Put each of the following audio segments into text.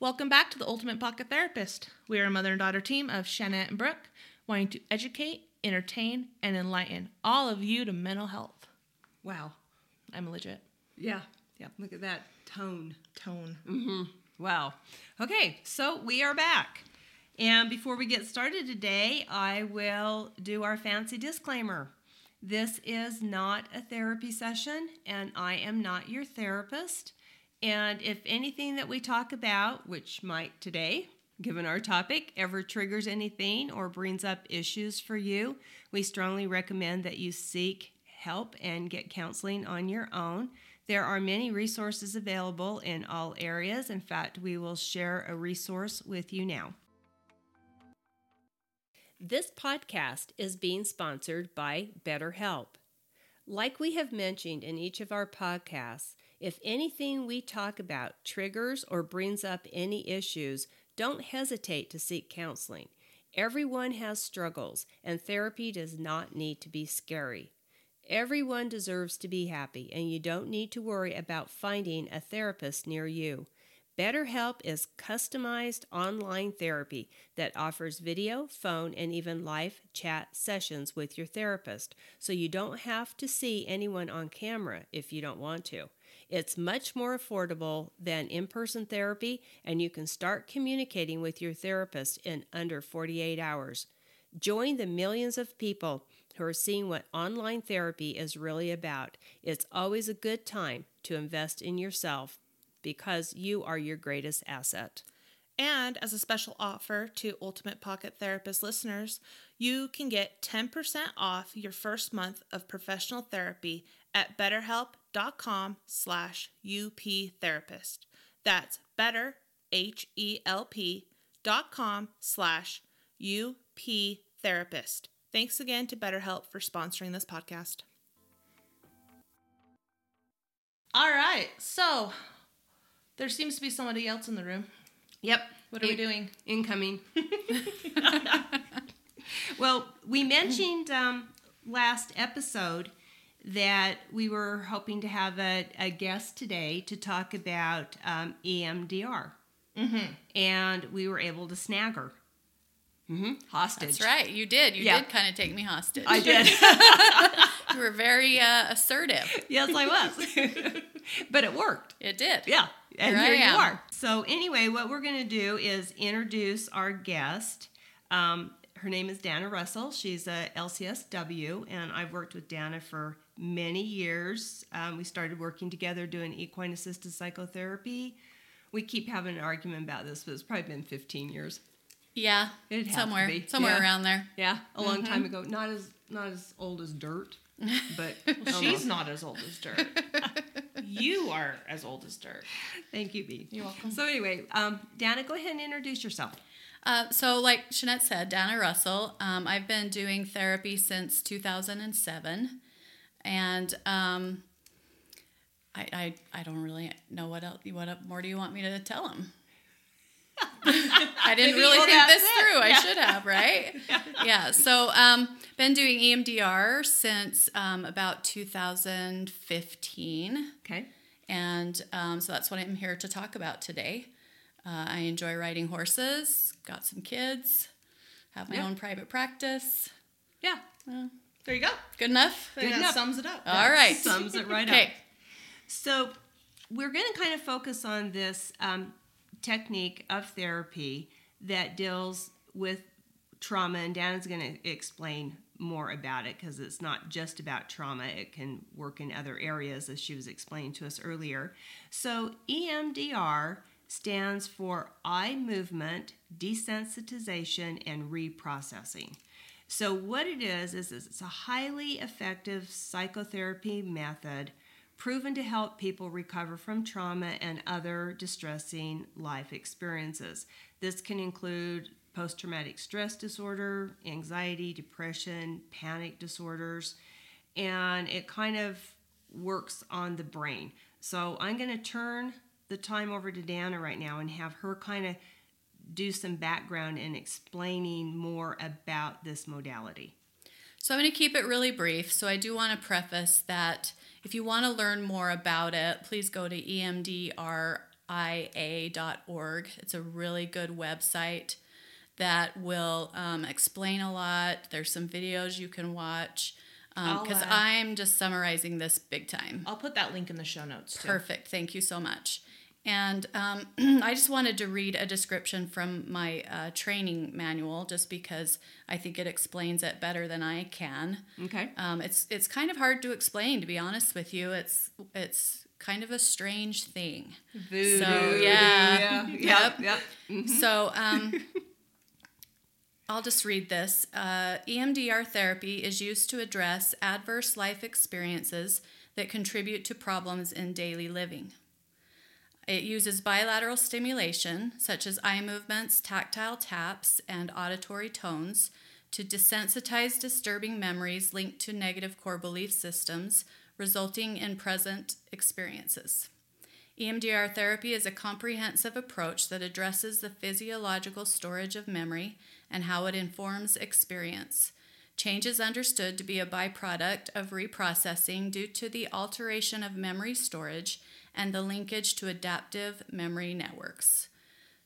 Welcome back to the Ultimate Pocket Therapist. We are a mother and daughter team of Shannon and Brooke, wanting to educate, entertain, and enlighten all of you to mental health. Wow. I'm legit. Yeah. Yeah. Look at that tone. Tone. Mm-hmm. Wow. Okay, so we are back. And before we get started today, I will do our fancy disclaimer. This is not a therapy session, and I am not your therapist. And if anything that we talk about, which might today, given our topic, ever triggers anything or brings up issues for you, we strongly recommend that you seek help and get counseling on your own. There are many resources available in all areas. In fact, we will share a resource with you now. This podcast is being sponsored by BetterHelp. Like we have mentioned in each of our podcasts, if anything we talk about triggers or brings up any issues, don't hesitate to seek counseling. Everyone has struggles, and therapy does not need to be scary. Everyone deserves to be happy, and you don't need to worry about finding a therapist near you. BetterHelp is customized online therapy that offers video, phone, and even live chat sessions with your therapist, so you don't have to see anyone on camera if you don't want to. It's much more affordable than in person therapy, and you can start communicating with your therapist in under 48 hours. Join the millions of people who are seeing what online therapy is really about. It's always a good time to invest in yourself because you are your greatest asset. And as a special offer to Ultimate Pocket Therapist listeners, you can get 10% off your first month of professional therapy at betterhelp.com slash uptherapist. That's better, H-E-L-P dot com slash uptherapist. Thanks again to BetterHelp for sponsoring this podcast. All right, so there seems to be somebody else in the room. Yep. What are we doing? Incoming. well, we mentioned um, last episode that we were hoping to have a, a guest today to talk about um, EMDR. Mm-hmm. And we were able to snag her. Mm-hmm. Hostage. That's right. You did. You Yeah. did kind of take me hostage. I did. You were very uh, assertive. yes, I was. but it worked. It did. Yeah. And Here here, I you are. So, anyway, what we're going to do is introduce our guest. Um, her name is Dana Russell. She's a LCSW, and I've worked with Dana for many years. Um, we started working together doing equine assisted psychotherapy. We keep having an argument about this, but it's probably been 15 years. Yeah. To somewhere. be. Somewhere Yeah. around there. Yeah, a long time ago. Not as not as old as dirt, but Well, she's not as old as dirt. you are as old as dirt. Thank you, B. You're welcome. So anyway, um, Dana, go ahead and introduce yourself. Uh, so, like Shannette said, Dana Russell, um, I've been doing therapy since 2007. And um, I, I, I don't really know what else, what more do you want me to tell them? I didn't Maybe- really think this it. through. I should have, right? yeah. yeah. So, um, been doing EMDR since um, about 2015, Okay. and um, so that's what I'm here to talk about today. Uh, I enjoy riding horses. Got some kids. Have my Yeah. own private practice. Yeah. Well, There you go. good enough. Good that enough. sums it up. All right. Sums it right up. Okay. So we're going to kind of focus on this um, technique of therapy that deals with trauma, and Dana's going to explain more about it because it's not just about trauma. It can work in other areas, as she was explaining to us earlier. So EMDR stands for eye movement desensitization and reprocessing. So, what it is, is it's a highly effective psychotherapy method proven to help people recover from trauma and other distressing life experiences. This can include post traumatic stress disorder, anxiety, depression, panic disorders, and it kind of works on the brain. So, I'm going to turn the time over to Dana right now and have her kind of do some background in explaining more about this modality. So I'm going to keep it really brief. So I do want to preface that if you want to learn more about it, please go to E EMDRtherapy.ia.org. It's a really good website that will um, explain a lot. There's some videos you can watch because I'll, uh, I'm just summarizing this big time. I'll put that link in the show notes too. Perfect. Thank you so much. And um, I just wanted to read a description from my uh, training manual, just because I think it explains it better than I can. Okay. Um, it's it's kind of hard to explain, to be honest with you. It's it's kind of a strange thing. Voodoo. So yeah, Yep. Yep. Yep. So um, I'll just read this. Uh, EMDR therapy is used to address adverse life experiences that contribute to problems in daily living. It uses bilateral stimulation, such as eye movements, tactile taps, and auditory tones, to desensitize disturbing memories linked to negative core belief systems, resulting in present experiences. EMDR therapy is a comprehensive approach that addresses the physiological storage of memory and how it informs experience. Change is understood to be a byproduct of reprocessing due to the alteration of memory storage and the linkage to adaptive memory networks.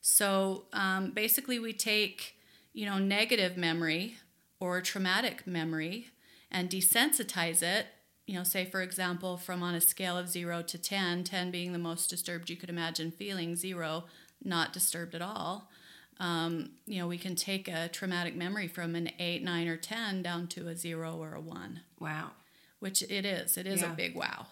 So um, basically, we take you know negative memory or traumatic memory and desensitize it. You know, say for example, from on a scale of zero to 10, 10 being the most disturbed you could imagine feeling, zero not disturbed at all. Um, you know, we can take a traumatic memory from an eight, nine, or 10 down to a zero or a one Wow. which it is. It is Yeah. a big wow.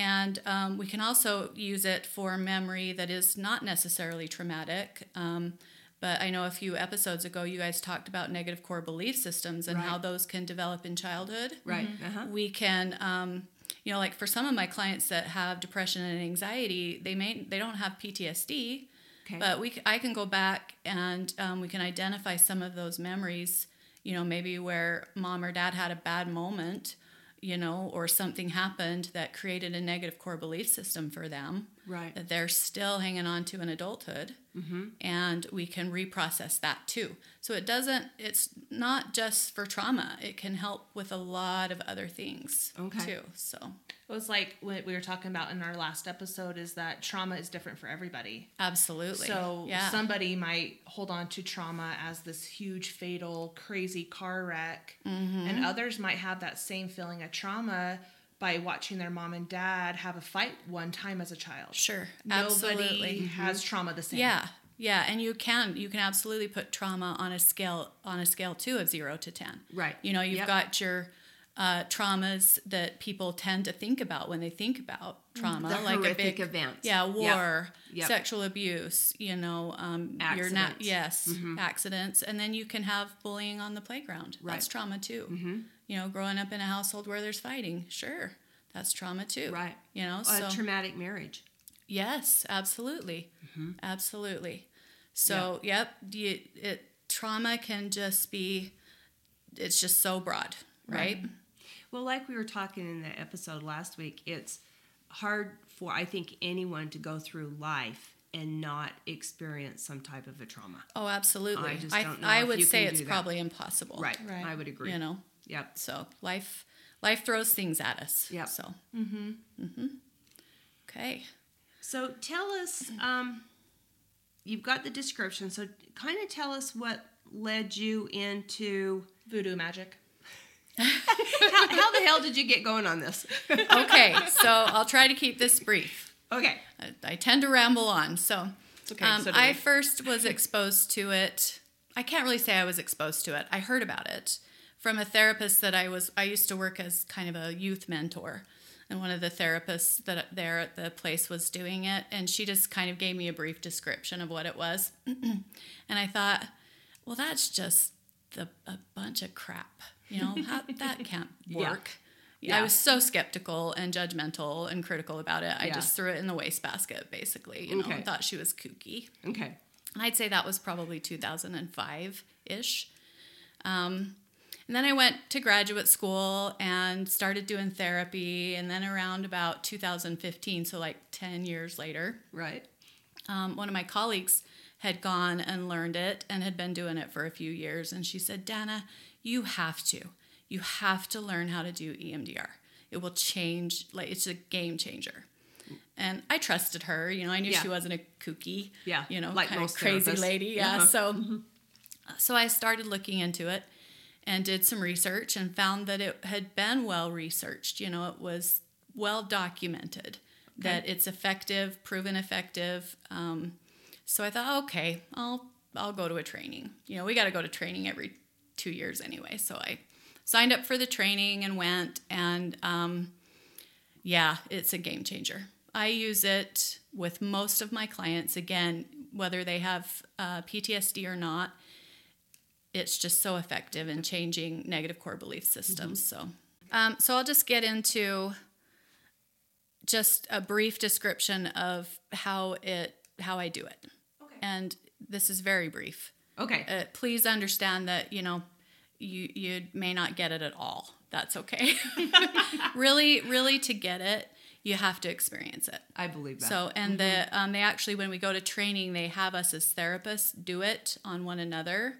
And um, we can also use it for memory that is not necessarily traumatic. Um, but I know a few episodes ago, you guys talked about negative core belief systems and how those can develop in childhood. Right. Uh-huh. We can, um, you know, like for some of my clients that have depression and anxiety, they may they don't have PTSD, Okay. but we I can go back and um, we can identify some of those memories. You know, maybe where mom or dad had a bad moment, you know, or something happened that created a negative core belief system for them Right. that they're still hanging on to in adulthood Mm-hmm. and we can reprocess that too so it doesn't it's not just for trauma it can help with a lot of other things Okay. too so It was like what we were talking about in our last episode is that trauma is different for everybody. absolutely So yeah somebody might hold on to trauma as this huge, fatal, crazy car wreck, Mm-hmm. and others might have that same feeling of trauma by watching their mom and dad have a fight one time as a child. sure. Nobody absolutely. has trauma the same. yeah. Yeah. And you can you can absolutely put trauma on a scale on a scale too of 0 to 10 Right. you know you've Yep. got your uh, traumas that people tend to think about when they think about trauma The like a big event, yeah war Yep. sexual abuse you know um, na- Accidents. yes accidents. And then you can have bullying on the playground. That's trauma too you know growing up in a household where there's fighting sure that's trauma too Right. you know A so traumatic marriage. Yes, absolutely, mm-hmm. absolutely. So, yep, you, it trauma can just be, it's just so broad, right? Well, like we were talking in the episode last week, it's hard for I think anyone to go through life and not experience some type of a trauma. Oh, absolutely. I just don't know I if would you say it's probably impossible. Right. Right. I would agree. You know, Yep. so life, life throws things at us. Yeah. So. Mm-hmm. Mm-hmm. Okay. So tell us, um, you've got the description. So kind of tell us what led you into. Voodoo magic. How, how the hell did you get going on this? Okay. so I'll try to keep this brief. okay. I, I tend to ramble on. So, okay, um, so I first was exposed to it. I can't really say I was exposed to it. I heard about it from a therapist that I was. I used to work as kind of a youth mentor, and one of the therapists that there at the place was doing it, and she just kind of gave me a brief description of what it was, and I thought, well, that's just the, a bunch of crap. You know, how, that can't Yeah. work. Yeah. I was so skeptical and judgmental and critical about it. I Yeah. just threw it in the wastebasket, basically. You know, Okay. and thought she was kooky. Okay. And I'd say that was probably 2005 ish. Um, and then I went to graduate school and started doing therapy. And then around about 2015, so like 10 years later, Right. um, one of my colleagues had gone and learned it and had been doing it for a few years. And she said, Dana, you have to. You have to learn how to do EMDR. It will change, like, it's a game changer. And I trusted her. You know, I knew Yeah. she wasn't a kooky, Yeah, you know, like kind of crazy therapists. lady. Yeah. Uh-huh. So, so I started looking into it and did some research and found that it had been well researched. You know, it was well documented that it's effective, proven effective. Um, so I thought, okay, I'll I'll go to a training. You know, we got to go to training every two years anyway. So I signed up for the training and went, and um, yeah, it's a game changer. I use it with most of my clients. Again, whether they have uh, PTSD or not, it's just so effective in changing negative core belief systems. So, um, so I'll just get into just a brief description of how it how I do it. Okay. And this is very brief. Okay. Uh, please understand that you know you you may not get it at all. That's okay. really, really, to get it, you have to experience it. I believe that. So, and the um, they actually, when we go to training, they have us as therapists do it on one another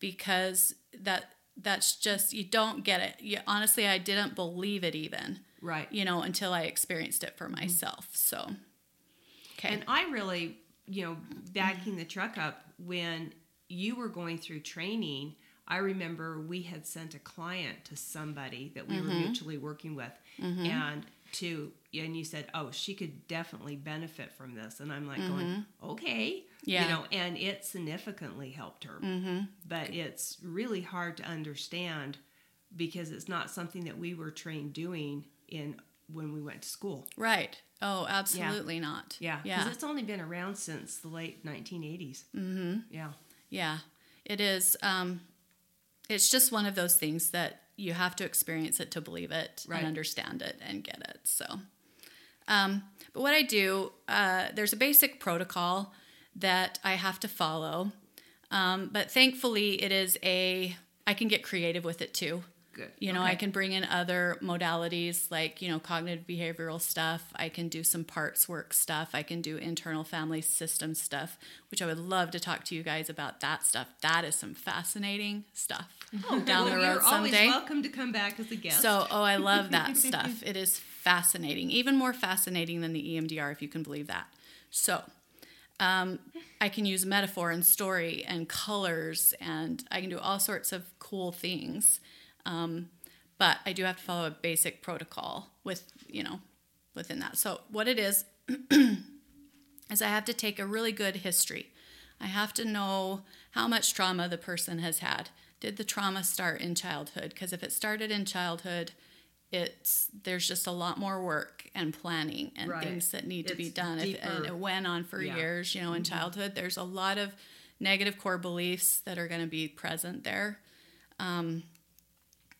because that that's just you don't get it. You, honestly, I didn't believe it even, right. you know, until I experienced it for myself. So, okay, And I really, you know, backing the truck up when you were going through training, I remember we had sent a client to somebody that we were mm-hmm. mutually working with mm-hmm. and to and you said, "Oh, she could definitely benefit from this." And I'm like going, "Okay." Yeah. You know, and it significantly helped her. Mm-hmm. But it's really hard to understand because it's not something that we were trained doing in when we went to school. right. Oh, absolutely not. Yeah, because it's only been around since the late 1980s. Mm-hmm. Yeah, Yeah, it is. Um, it's just one of those things that you have to experience it to believe it Right. and understand it and get it. So, um, but what I do, uh, there's a basic protocol that I have to follow. Um, but thankfully, it is a, I can get creative with it too. Good. You know, I can bring in other modalities like, you know, cognitive behavioral stuff. I can do some parts work stuff. I can do internal family system stuff, which I would love to talk to you guys about that stuff. That is some fascinating stuff down the Oh, Well, road you're always someday. welcome to come back as a guest. So, oh, I love that stuff. It is fascinating, even more fascinating than the EMDR, if you can believe that. So, um, I can use metaphor and story and colors, and I can do all sorts of cool things. Um, but I do have to follow a basic protocol with, you know, within that. So, what it is, is I have to take a really good history. I have to know how much trauma the person has had. Did the trauma start in childhood? Because if it started in childhood, it's there's just a lot more work and planning and Right. things that need to be done. If, and it went on for Yeah. Mm-hmm. years, you know, in childhood, there's a lot of negative core beliefs that are going to be present there. Um,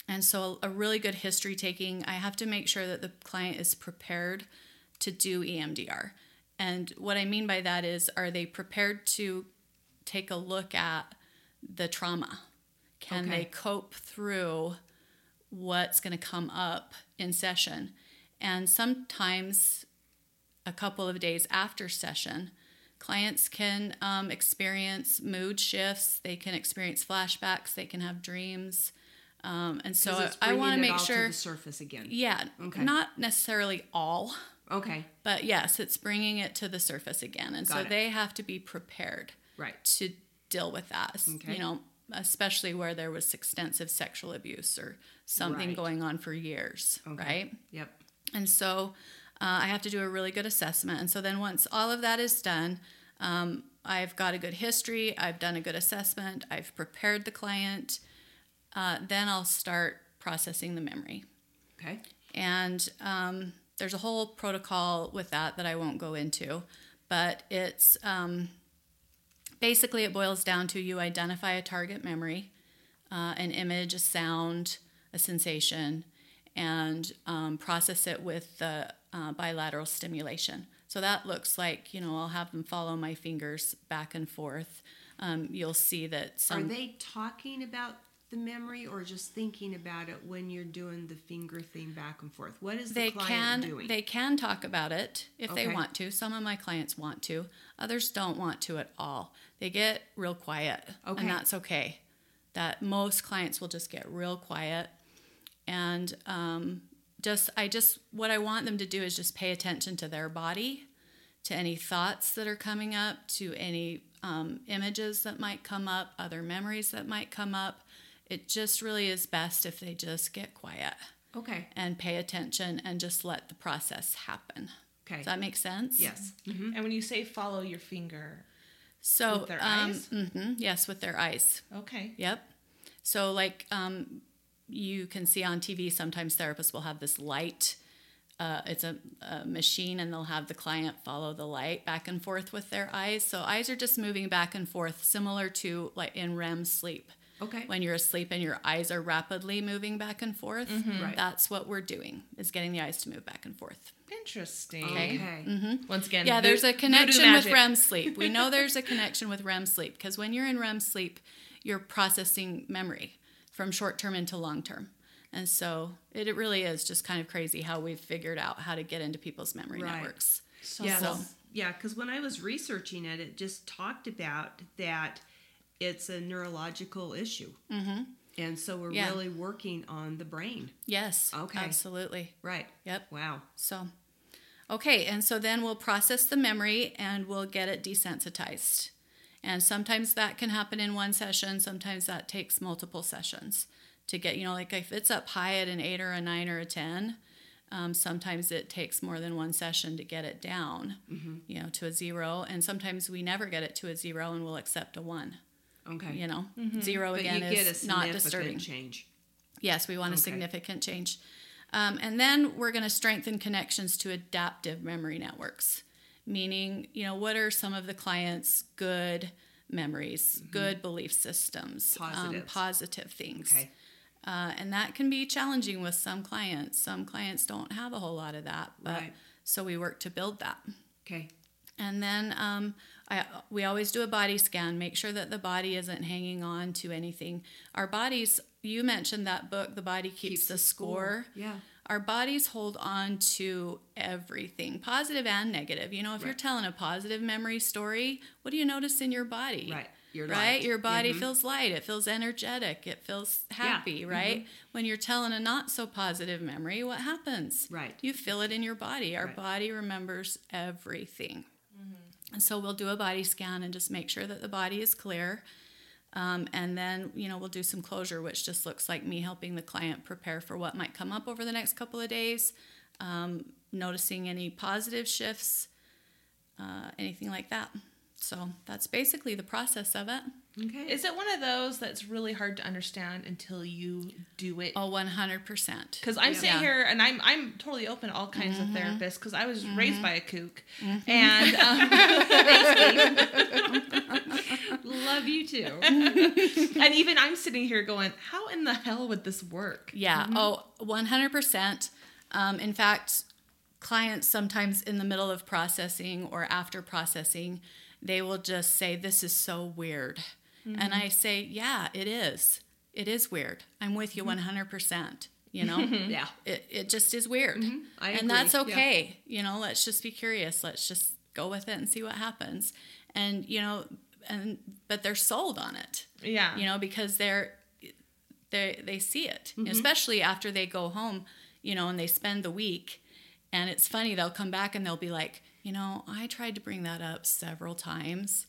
and so, a really good history taking, I have to make sure that the client is prepared to do EMDR. And what I mean by that is, are they prepared to take a look at the trauma? Can Okay. they cope through what's going to come up in session? And sometimes, a couple of days after session, clients can um, experience mood shifts, they can experience flashbacks, they can have dreams. Um, and so it's I want to make sure, to the surface again. yeah, Okay. not necessarily all, Okay, but yes, it's bringing it to the surface again. And so it. they have to be prepared right. to deal with that, Okay. you know, especially where there was extensive sexual abuse or something Right. going on for years, Okay. right? Yep. And so uh, I have to do a really good assessment. And so then once all of that is done, um, I've got a good history, I've done a good assessment, I've prepared the client, uh, then I'll start processing the memory. Okay. And um, there's a whole protocol with that that I won't go into, but it's um, basically it boils down to you identify a target memory, uh, an image, a sound, a sensation, and um, process it with the uh, bilateral stimulation. So that looks like, you know, I'll have them follow my fingers back and forth. Um, you'll see that some. Are they talking about the memory or just thinking about it when you're doing the finger thing back and forth? What is the they client can doing? they can talk about it if they want to some of my clients want to others don't want to at all they get real quiet Okay. and that's okay that most clients will just get real quiet and um, just I just what I want them to do is just pay attention to their body, to any thoughts that are coming up, to any um, images that might come up, other memories that might come up. It just really is best if they just get quiet Okay. and pay attention and just let the process happen. Okay. Does that make sense? Yes. And when you say follow your finger, So With their um, eyes? mhm, yes, with their eyes. okay. Yep. So, like um, you can see on TV, sometimes therapists will have this light. Uh, it's a, a machine, and they'll have the client follow the light back and forth with their eyes. So, eyes are just moving back and forth, similar to like in REM sleep. Okay. When you're asleep and your eyes are rapidly moving back and forth, mm-hmm. Right. that's what we're doing is getting the eyes to move back and forth. Interesting. Okay. Mm-hmm. Once again, Yeah, there's a connection with. REM sleep. We know there's a connection with REM sleep because when you're in REM sleep, you're processing memory from short term into long term. And so it, it really is just kind of crazy how we've figured out how to get into people's memory Right. networks. yeah. So- Yeah, because when I was researching it, it just talked about that it's a neurological issue. Mm-hmm. And so we're Yeah. really working on the brain. Yes. Okay. Absolutely. Right. Yep. Wow. So, okay, and so then we'll process the memory and we'll get it desensitized. And sometimes that can happen in one session, sometimes that takes multiple sessions to get, you know, like if it's up high at an eight or a nine or a 10, um, sometimes it takes more than one session to get it down, you know, to a zero. And sometimes we never get it to a zero and we'll accept a one. Okay. You know, zero but again you get a is not significant disturbing. change. Yes, we want a significant change. Um, and then we're going to strengthen connections to adaptive memory networks, meaning, you know, what are some of the client's good memories, good belief systems, um, positive things. Okay. Uh, and that can be challenging with some clients. Some clients don't have a whole lot of that, but Right. so we work to build that. Okay. And then um, I, we always do a body scan, make sure that the body isn't hanging on to anything. Our bodies, you mentioned that book, The Body Keeps, the, score. Yeah. Our bodies hold on to everything, positive and negative. You know, if you're telling a positive memory story, what do you notice in your body? Right. You're right? light. Your body Mhm. feels light. It feels energetic. It feels happy, Mm-hmm. right? When you're telling a not so positive memory, what happens? Right. You feel it in your body. Our Right. body remembers everything. And so we'll do a body scan and just make sure that the body is clear. Um, and then, you know, we'll do some closure, which just looks like me helping the client prepare for what might come up over the next couple of days, um, noticing any positive shifts, uh, anything like that. So that's basically the process of it. Okay. Is it one of those that's really hard to understand until you do it? Oh, 100%. Because I'm sitting here and I'm I'm totally open to all kinds Mm-hmm. of therapists because I was raised by a kook, and um, Love you too. and even I'm sitting here going, how in the hell would this work? Yeah. Oh, 100%. Um, in fact, clients sometimes in the middle of processing or after processing, they will just say, This is so weird. And I mm-hmm. say, Yeah, it is. It is weird. I'm with you mm-hmm. 100%. You know? Mm-hmm. yeah. it, it just is weird. I and that's agree. Yeah. okay. You know, let's just be curious. Let's just go with it and see what happens. And, you know, and but they're sold on it Yeah. you know because they're they they see it Mm-hmm. especially after they go home you know and they spend the week and it's funny they'll come back and they'll be like you know i tried to bring that up several times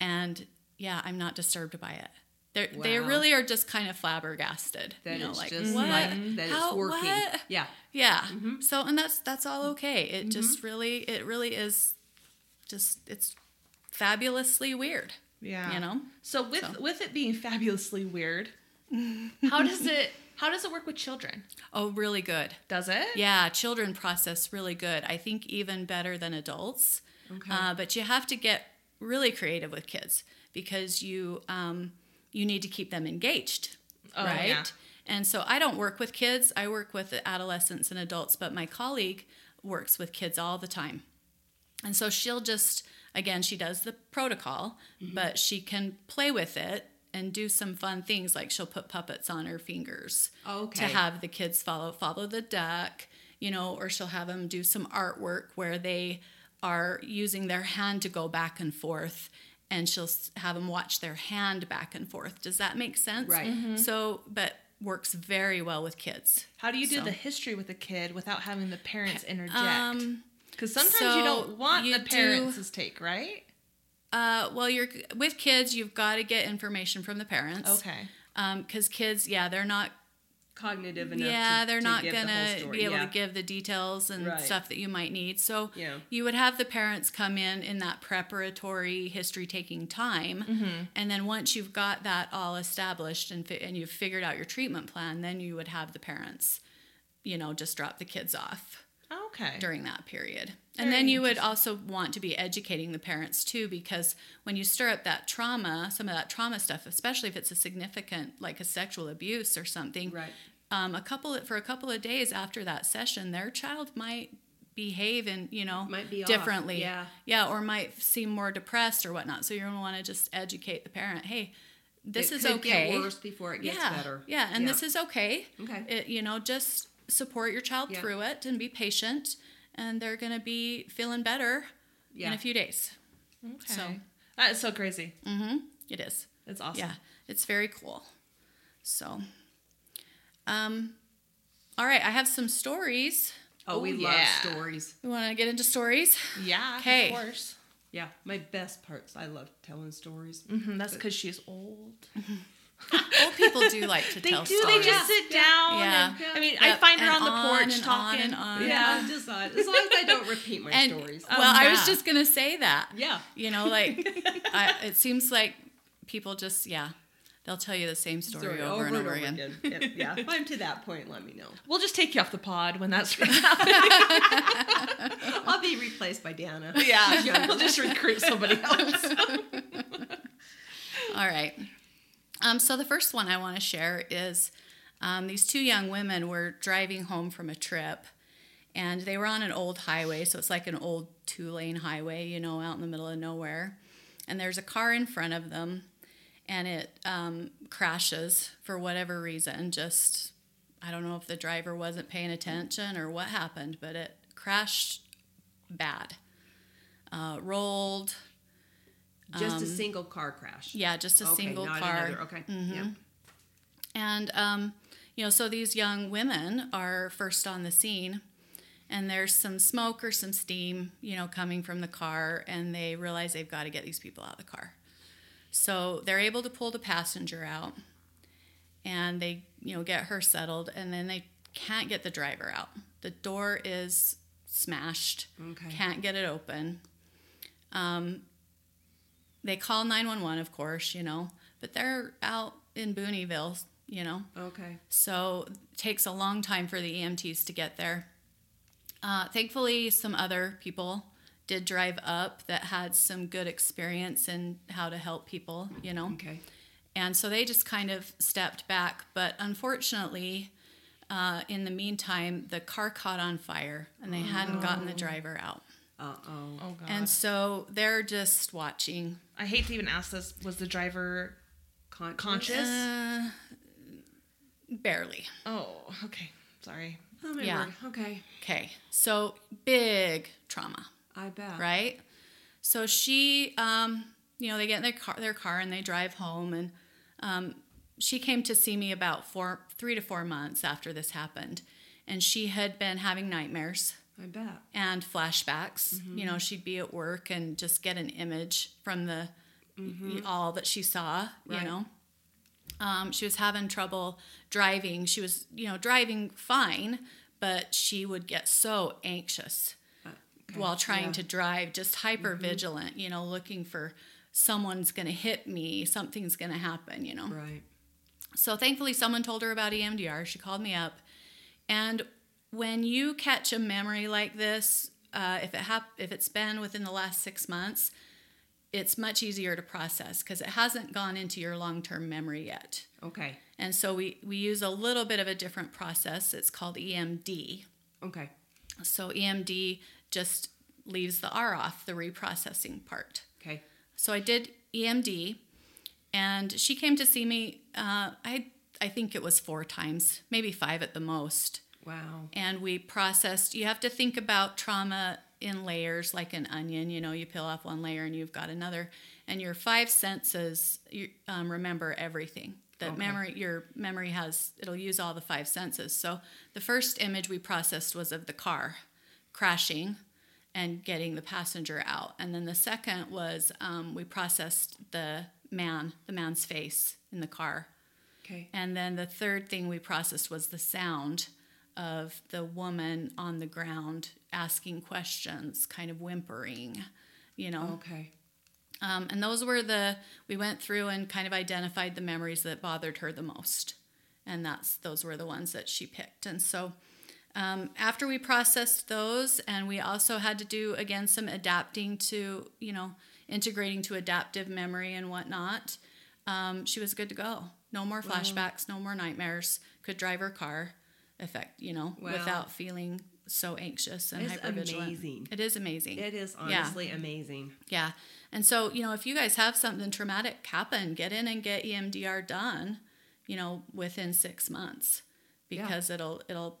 and yeah i'm not disturbed by it They're, they really are just kind of flabbergasted That you know it's like just what like that How- it's working. what? Yeah. yeah Mm-hmm. so and that's that's all okay it just really it really is just it's fabulously weird Yeah. you know So with So. with it being fabulously weird, how does it how does it work with children? oh really good Does it? Yeah, children process really good. I think even better than adults. Okay. Uh, but you have to get really creative with kids because you um, you need to keep them engaged, Oh, right? yeah. And so I don't work with kids. I work with adolescents and adults, but my colleague works with kids all the time. And so she'll just again, she does the protocol, but she can play with it and do some fun things like she'll put puppets on her fingers Okay. to have the kids follow follow the duck, you know, or she'll have them do some artwork where they are using their hand to go back and forth and she'll have them watch their hand back and forth. Does that make sense? Right. So, but works very well with kids. How do you do So- the history with a kid without having the parents interject? Um, Because sometimes so you don't want you the do- parents' take, right? uh, well, you're with kids. You've got to get information from the parents. Okay. Because kids, yeah, they're not. Cognitive enough. Yeah, to, they're to not gonna story. be able yeah. to give the details and Right. stuff that you might need. So Yeah. you would have the parents come in in that preparatory history taking time, Mm-hmm. and then once you've got that all established and fi- and you've figured out your treatment plan, then you would have the parents, you know, just drop the kids off Okay. during that period. And then you would also want to be educating the parents too, because when you stir up that trauma, some of that trauma stuff, especially if it's a significant, like a sexual abuse or something, Right. Um, a couple for a couple of days after that session, their child might behave and you know Might be off, differently, yeah. yeah, or might seem more depressed or whatnot. So you're gonna want to just educate the parent, hey, this it is could okay. Get worse before it gets yeah, better. yeah, and this is okay. Okay. It, you know, just support your child Yeah. through it and be patient, and they're gonna be feeling better in a few days. Okay. So- that is so crazy. Mm-hmm. It is. It's awesome. Yeah, it's very cool. So, um, all right, I have some stories. Oh, we Oh, love stories. We want to get into stories. Yeah. Okay. Of course. Yeah, my best parts. I love telling stories. hmm that's because she's old. Old people do like to They tell do. stories. They just sit down. Yeah. And, I mean, I find her and on the on porch and on talking. and on. Yeah, just uh, as long as I don't repeat my and stories. well, I was just gonna say that. yeah. You know, like I, it seems like people just yeah, they'll tell you the same story, over, and over, again. If- yeah, if I'm to that point, let me know. We'll just take you off the pod when that's I'll be replaced by Dana. yeah. We'll just recruit somebody else. All right. Um, so the first one I want to share is um, these two young women were driving home from a trip, and they were on an old highway. So it's like an old two-lane highway, you know, out in the middle of nowhere. And there's a car in front of them, and it um, crashes for whatever reason. Just I don't know if the driver wasn't paying attention or what happened, but it crashed bad. Uh, rolled. Just a single car crash. Yeah, just a okay, single car. Another. Okay. Yeah. And, um, you know, so these young women are first on the scene, and there's some smoke or some steam, you know, coming from the car, and they realize they've got to get these people out of the car. So they're able to pull the passenger out, and they, you know, get her settled, and then they can't get the driver out. The door is smashed, Okay. can't get it open. Um, they call 911, of course, you know, but they're out in Booneyville, you know, Okay. so it takes a long time for the EMTs to get there. Uh, thankfully, some other people did drive up that had some good experience in how to help people, you know. Okay. And so they just kind of stepped back. But unfortunately, uh, in the meantime, the car caught on fire and they hadn't gotten the driver out. Uh oh. Oh god. And so they're just watching. I hate to even ask this. Was the driver Con- conscious? Uh, barely. oh, okay. Sorry. Oh my Yeah. word. Okay. Okay. So big trauma. I bet. right? So she, um, you know, they get in their car, their car and they drive home, and um, she came to see me about four, three to four months after this happened, and she had been having nightmares I bet. and flashbacks. You know, she'd be at work and just get an image from the all that she saw. Right. You know, um, she was having trouble driving. She was, you know, driving fine, but she would get so anxious Okay. while trying Yeah. to drive, just hyper vigilant, you know, looking for someone's going to hit me, something's going to happen, you know. Right. So thankfully, someone told her about EMDR. She called me up, and when you catch a memory like this, uh, if it hap- if it's been within the last six months, it's much easier to process because it hasn't gone into your long term memory yet. Okay. And so we we use a little bit of a different process. It's called EMD. Okay. So EMD just leaves the R off, the reprocessing part. Okay. So I did EMD, and she came to see me. Uh, I I think it was four times, maybe five at the most. Wow. And we processed. You have to think about trauma in layers, like an onion. You know, you peel off one layer and you've got another. And your five senses, you um, remember everything. that Okay. memory your memory has it'll use all the five senses. So the first image we processed was of the car crashing and getting the passenger out, and then the second was um, we processed the man, the man's face in the car, Okay. and then the third thing we processed was the sound of the woman on the ground asking questions, kind of whimpering, you know. Okay. Um, and those were the we went through and kind of identified the memories that bothered her the most, and that's those were the ones that she picked. And so um, after we processed those, and we also had to do again some adapting to you know integrating to adaptive memory and whatnot. Um, she was good to go. No more flashbacks, no more nightmares. Could drive her car, effect you know, Wow. without feeling so anxious and It's hypervigilant. amazing. It is amazing. It is Yeah. honestly amazing. Yeah. And so, you know, if you guys have something traumatic happen, get in and get EMDR done, you know, within six months because it'll, it'll,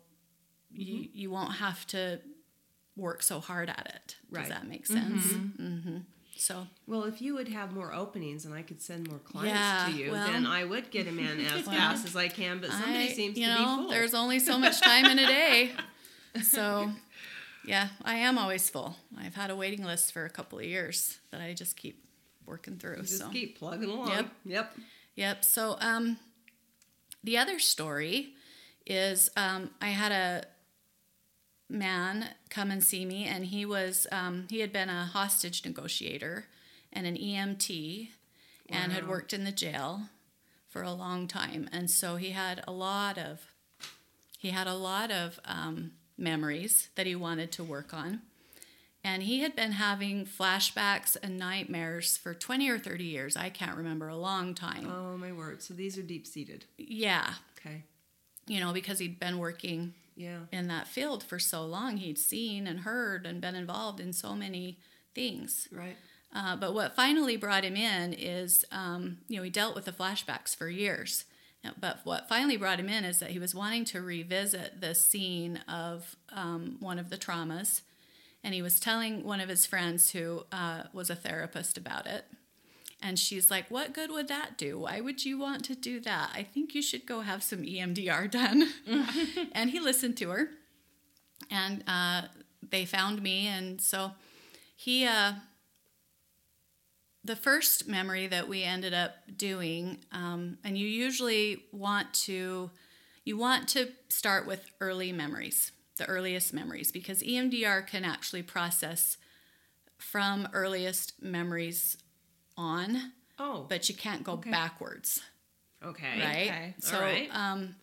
you, you won't have to work so hard at it. Right. Does that make sense? Mm-hmm. So, Well, if you would have more openings and I could send more clients Yeah, to you, well- then I would get them in as fast as I can. But somebody I- seems you to know, be full. there's only so much time in a day. So, yeah, I am always full. I've had a waiting list for a couple of years that I just keep working through. just so. keep plugging along. Yep. Yep. Yep. So um, the other story is um, I had a man come and see me, and he was um, he had been a hostage negotiator and an EMT, and had worked in the jail for a long time, and so he had a lot of he had a lot of um, memories that he wanted to work on. And he had been having flashbacks and nightmares for 20 or 30 years. I can't remember, a long time. Oh my word! So these are deep seated. Yeah, Okay. you know, because he'd been working Yeah. in that field for so long. He'd seen and heard and been involved in so many things. Right. Uh, but what finally brought him in is, um, you know, he dealt with the flashbacks for years. But what finally brought him in is that he was wanting to revisit the scene of um, one of the traumas. And he was telling one of his friends who uh, was a therapist about it. And she's like, What good would that do? Why would you want to do that? I think you should go have some EMDR done. and he listened to her. And uh, they found me. And so he, uh, the first memory that we ended up doing, um, and you usually want to, you want to start with early memories, the earliest memories, because EMDR can actually process from earliest memories on, Oh. but you can't go backwards, okay. right? Okay. So, right. um,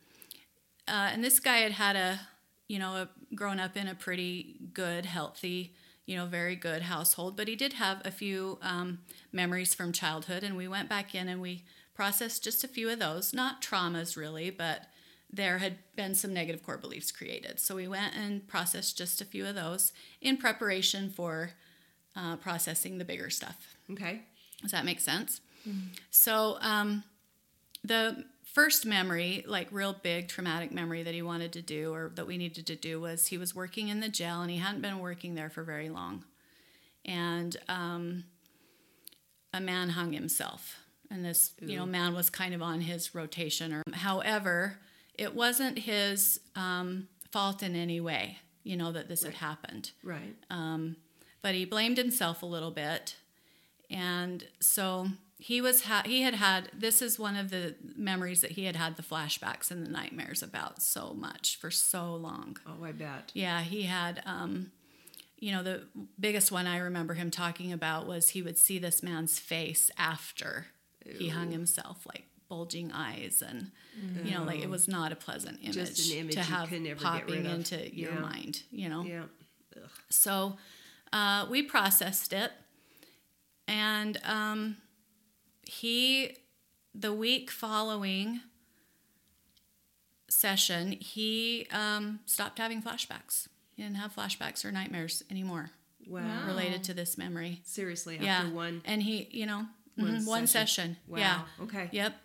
uh, and this guy had had a, you know, a, grown up in a pretty good, healthy, you know, very good household, but he did have a few um, memories from childhood, and we went back in and we processed just a few of those, not traumas really, but there had been some negative core beliefs created. So we went and processed just a few of those in preparation for uh, processing the bigger stuff. Okay. Does that make sense? So, um, the first memory, like real big traumatic memory that he wanted to do or that we needed to do, was he was working in the jail and he hadn't been working there for very long. And um, a man hung himself. And this, you know, man was kind of on his rotation. Or, however, it wasn't his um, fault in any way, you know, that this had happened Right. but he blamed himself a little bit and so he was ha- he had had this is one of the memories that he had had the flashbacks and the nightmares about so much for so long. Oh, I bet. yeah he had um you know the biggest one i remember him talking about was he would see this man's face after he hung himself like bulging eyes and you know like it was not a pleasant image, Just an image to you have could never get popping into your Yeah. mind you know? Yeah. so uh, we processed it, and um, he, the week following session, he um, stopped having flashbacks. He didn't have flashbacks or nightmares anymore Wow. related to this memory. Seriously, after yeah, one. and he, you know, One one session. session. Wow. Yeah. Okay. Yep.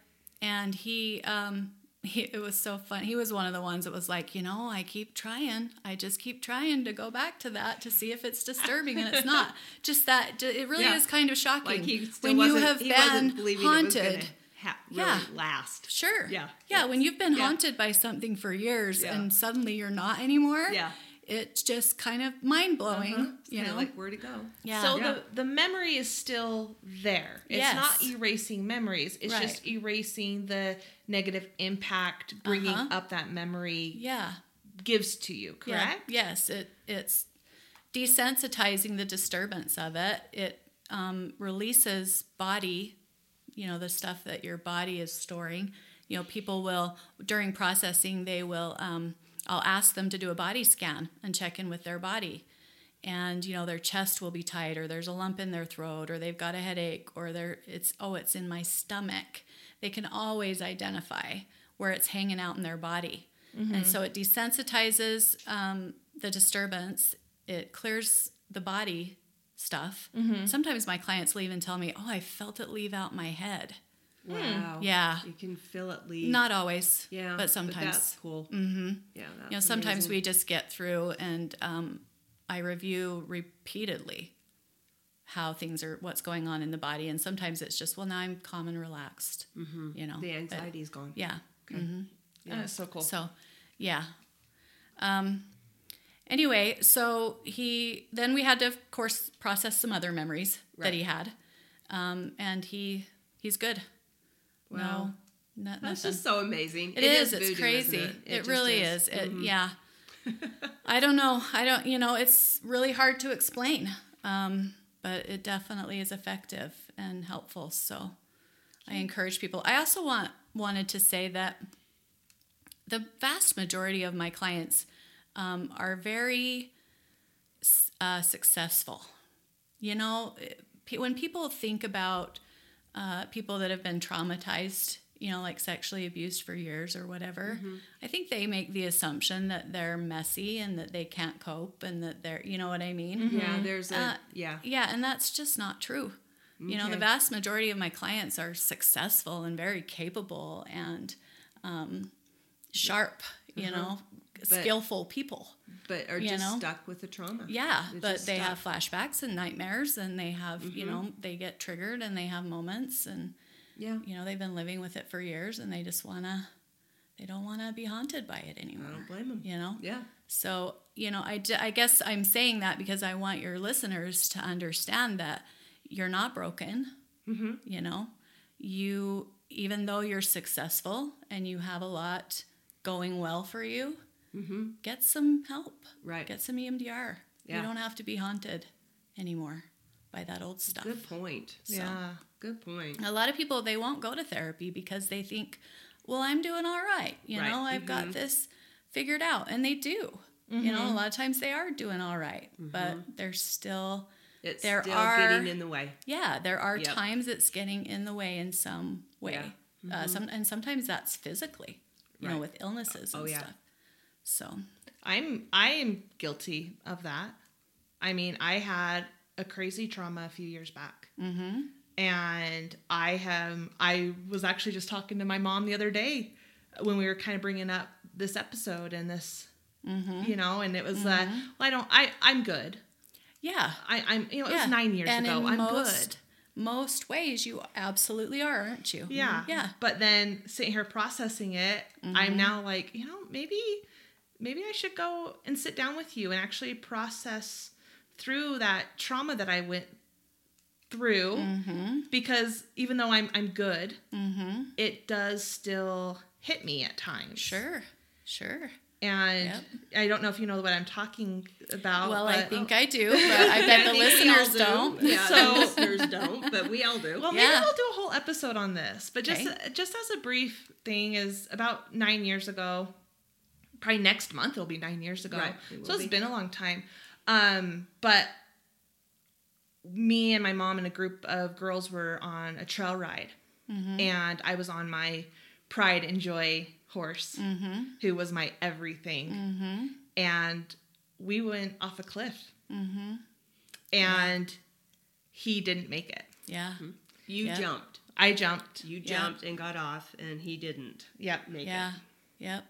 And he, um, he, it was so fun. He was one of the ones that was like, you know, I keep trying. I just keep trying to go back to that to see if it's disturbing, and it's not. Just that it really Yeah. is kind of shocking Like when you have been it was haunted ha- really Yeah. last. Sure. Yeah. Yeah. When you've been Yeah. haunted by something for years Yeah. and suddenly you're not anymore. Yeah. It's just kind of mind blowing. Uh-huh. You know. like where to go. yeah. So Yeah. the the memory is still there. It's Yes. not erasing memories. It's Right. just erasing the negative impact bringing Uh-huh. up that memory yeah. gives to you, Yeah. correct? Yes. It it's desensitizing the disturbance of it. It um, releases body, you know, the stuff that your body is storing. You know, people will during processing they will. Um, I'll ask them to do a body scan and check in with their body. and you know their chest will be tight or there's a lump in their throat or they've got a headache or they're it's oh it's in my stomach. They can always identify where it's hanging out in their body. And so it desensitizes um, the disturbance. It clears the body stuff. Sometimes my clients leave and tell me oh i felt it leave out my head Wow. yeah You can feel it leave. not always yeah. but sometimes that's cool. Mm-hmm. Yeah. You know sometimes amazing. we just get through and um, i review repeatedly how things are what's going on in the body and sometimes it's just well now i'm calm and relaxed you know the anxiety is gone. yeah That's so cool. so yeah um, anyway so he then we had to of course process some other memories that he had um, and he he's good Wow. no not, That's nothing. just so amazing. It is. voodoo, It's crazy. It, It, just really is. It, Yeah. I don't know. I don't. You know, it's really hard to explain. Um, but it definitely is effective and helpful. So, I encourage people. I also want wanted to say that the vast majority of my clients um, are very uh, successful. You know, when people think about uh, people that have been traumatized, you know, like sexually abused for years or whatever, I think they make the assumption that they're messy and that they can't cope and that they're, you know what I mean? Yeah. There's a Uh, yeah. Yeah, and that's just not true. You know, the vast majority of my clients are successful and very capable and um, sharp, you know, skillful people. But are just know? stuck with the trauma. Yeah, They're but they stuck. have flashbacks and nightmares and they have, you know, they get triggered and they have moments and, Yeah. you know, they've been living with it for years and they just want to, they don't want to be haunted by it anymore. I don't blame them. You know? Yeah. So, you know, I, d- I guess I'm saying that because I want your listeners to understand that you're not broken. Mm-hmm. You know, you, even though you're successful and you have a lot going well for you, get some help. Mm-hmm. Right. Get some EMDR. Yeah. You don't have to be haunted anymore by that old stuff. Good point. yeah. Good point. A lot of people they won't go to therapy because they think, "Well, I'm doing all right. You Right. know, I've got this figured out." And they do. You know, a lot of times they are doing all right, but they're still It's There still are- getting in the way. yeah, there are Yep. times it's getting in the way in some way. Yeah. Uh, some and sometimes that's physically, you know, with illnesses and Oh, yeah. stuff. So, I'm I am guilty of that. I mean, I had a crazy trauma a few years back. Mm-hmm. And I have I was actually just talking to my mom the other day when we were kind of bringing up this episode and this, Mm-hmm. you know, and it was uh, well, I don't I I'm good. yeah. I I'm you know it yeah. was nine years and ago. I'm most, good. Most ways you absolutely are, aren't you? Yeah. Yeah. But then sitting here processing it, I'm now like, you know, maybe maybe I should go and sit down with you and actually process through that trauma that I went through mm-hmm. because even though I'm I'm good, mm-hmm. it does still hit me at times. Sure. Sure. And Yep. I don't know if you know what I'm talking about. Well, I but- think I do, but I bet the I think listeners do. don't. Yeah, So- the listeners don't, but we all do. Well, maybe Yeah. we'll do a whole episode on this. But just Okay. just as a brief thing, is about nine years ago. Probably next month it'll be nine years ago. Right, it will so it's be. been a long time. Um, but me and my mom and a group of girls were on a trail ride, Mm-hmm. and I was on my pride and joy horse, Mm-hmm. who was my everything, and we went off a cliff, Mm-hmm. and he didn't make it. Yeah. you Yeah. jumped. I jumped. You Yeah. jumped and got off, and he didn't Yep. make Yeah. Yep.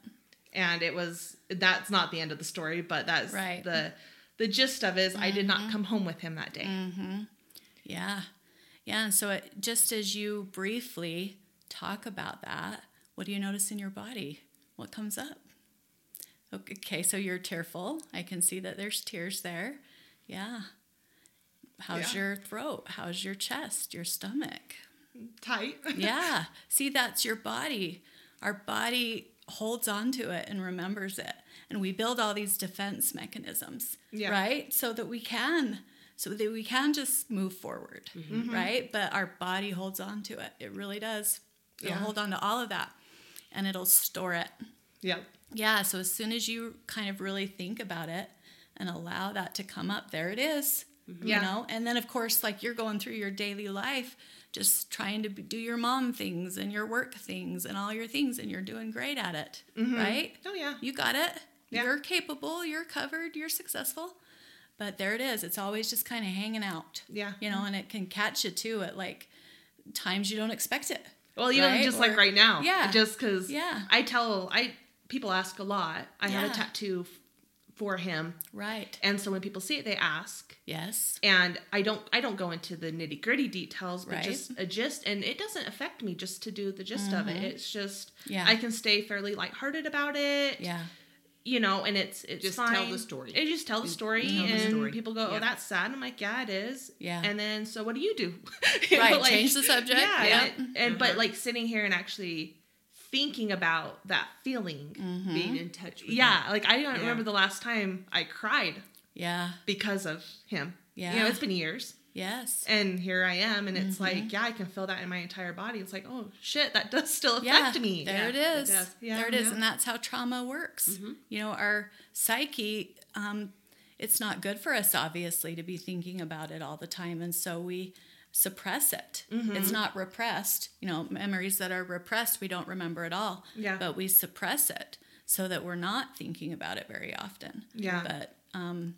And it was that's not the end of the story but that's Right. Mm-hmm. the the gist of it is i did not come home with him that day Yeah. Yeah. And so it, just as you briefly talk about that, what do you notice in your body? What comes up? Okay, so you're tearful. I can see that there's tears there. Yeah. How's Yeah. your throat? How's your chest, your stomach? Tight. yeah. See, that's your body. Our body holds on to it and remembers it. And we build all these defense mechanisms, Yeah. right? So that we can, so that we can just move forward, mm-hmm. Mm-hmm. right? But our body holds on to it. It really does. It'll Yeah. hold on to all of that and it'll store it. Yep. Yeah. So as soon as you kind of really think about it and allow that to come up, there it is. Mm-hmm. Yeah. You know, and then of course, like you're going through your daily life, just trying to do your mom things and your work things and all your things, and you're doing great at it, mm-hmm. right? Oh yeah. You got it. Yeah. You're capable. You're covered. You're successful. But there it is. It's always just kind of hanging out. Yeah. You know, and it can catch you too at like times you don't expect it. Well, even right? just Or- like right now. Yeah. Just because. Yeah. I tell I people ask a lot. I have Yeah. a tattoo for him, Right. and so when people see it, they ask. Yes. And I don't I don't go into the nitty gritty details, but Right. just a gist, and it doesn't affect me just to do the gist of it. Mm-hmm. It's just Yeah. I can stay fairly lighthearted about it. Yeah. you know, and it's it's Just fine. tell the story. It just tell the story, tell the and story. people go, "Oh, Yeah. that's sad." I'm like, "Yeah, it is." Yeah. And then, so what do you do? You know, Right, change the subject. Yeah. Yeah. And, and but mm-hmm. like sitting here and actually thinking about that feeling. Mm-hmm. Being in touch with Yeah, like I don't Yeah. remember the last time I cried Yeah. because of him. Yeah. You know, it's been years. Yes. And here I am, and it's Mm-hmm. like, yeah, I can feel that in my entire body. It's like, oh shit, that does still affect yeah, me. There Yeah, it it is. does. Yeah. there it is, and that's how trauma works. You know, our psyche. Um, it's not good for us, obviously, to be thinking about it all the time, and so we suppress it. Mm-hmm. It's not repressed. You know, memories that are repressed, we don't remember at all. Yeah. But we suppress it so that we're not thinking about it very often. Yeah. But um,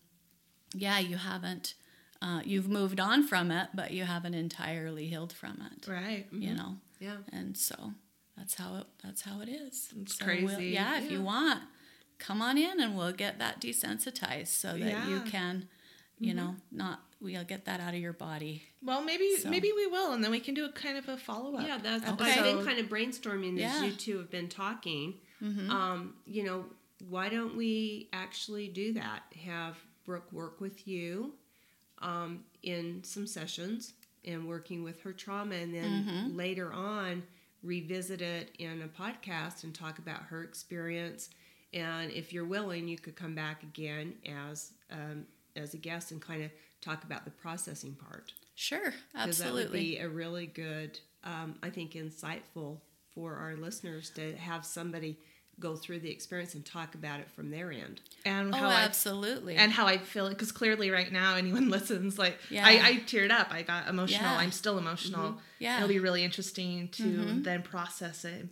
yeah, you haven't. Uh, you've moved on from it, but you haven't entirely healed from it. Right. You know Yeah. and so that's how it that's how it is It's So we'll- crazy. yeah if you want come on in and we'll get that desensitized so that you Yeah. Mm-hmm. can you know not we'll get that out of your body Well, maybe So- maybe we will, and then we can do a kind of a follow up. Yeah, that's Okay. I've been kind of brainstorming Yeah. Mm-hmm. as you two have been talking. Um, you know, why don't we actually do that? Have Brooke work with you um, in some sessions and working with her trauma, and then Mm-hmm. later on revisit it in a podcast and talk about her experience. And if you're willing, you could come back again as um, as a guest and kind of talk about the processing part sure because that would be a really good, um, I think, insightful for our listeners to have somebody go through the experience and talk about it from their end. and oh how I absolutely and how I feel it, because clearly right now anyone listens like Yeah. I, I teared up I got emotional Yeah. I'm still emotional Yeah. it'll be really interesting to then process it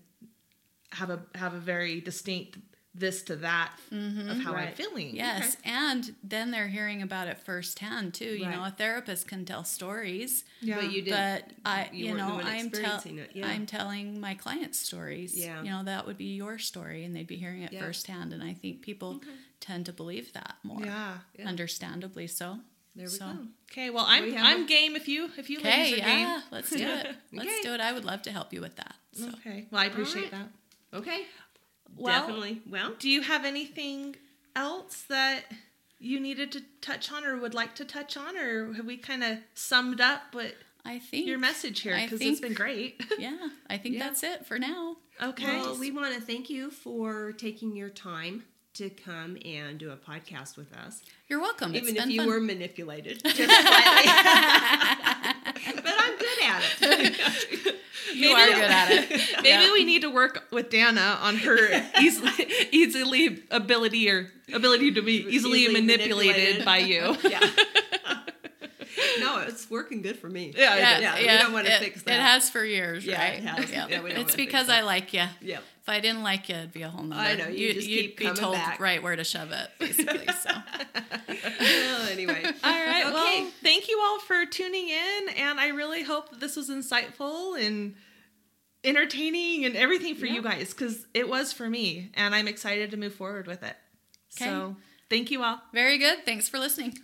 have a have a very distinct this to that mm-hmm, of how I'm feeling yes and then they're hearing about it firsthand too you know a therapist can tell stories yeah But you did. but I, you you, know, I'm, tell- experiencing yeah. I'm telling my clients stories. Yeah. You know, that would be your story, and they'd be hearing it Yeah. firsthand. And I think people tend to believe that more. yeah Yeah. Understandably so. there we so. go. okay well I'm We I'm a- game if you if you Okay, ladies are yeah, let's do it. Let's Okay. do it. I would love to help you with that. So. okay well I appreciate right. that Okay. Well- Definitely. Well, do you have anything else that you needed to touch on or would like to touch on or have we kind of summed up what I think your message here because it's been great Yeah, I think Yeah. that's it for now. okay well, we want to thank you for taking your time to come and do a podcast with us. You're welcome. It's Even if been you fun. were manipulated just slightly. but I'm good at it. you are good at it. Maybe we need to work with Dana on her easily, easily ability or ability to be easily, Easily manipulated, manipulated. by you. yeah. no, it's working good for me. Yeah, Yeah, Yeah, we don't wanna it, fix that. It has for years, Yeah, right? it has. Yeah, don't it's because. I like you. Yep. If I didn't like you, it'd be a whole nother. I know, you just you'd keep be told back. right where to shove it, basically. So Well, anyway. All right. Okay. Well, thank you all for tuning in, and I really hope that this was insightful and entertaining and everything for you guys because it was for me, and I'm excited to move forward with it. Okay. So, thank you all. very good. Thanks for listening.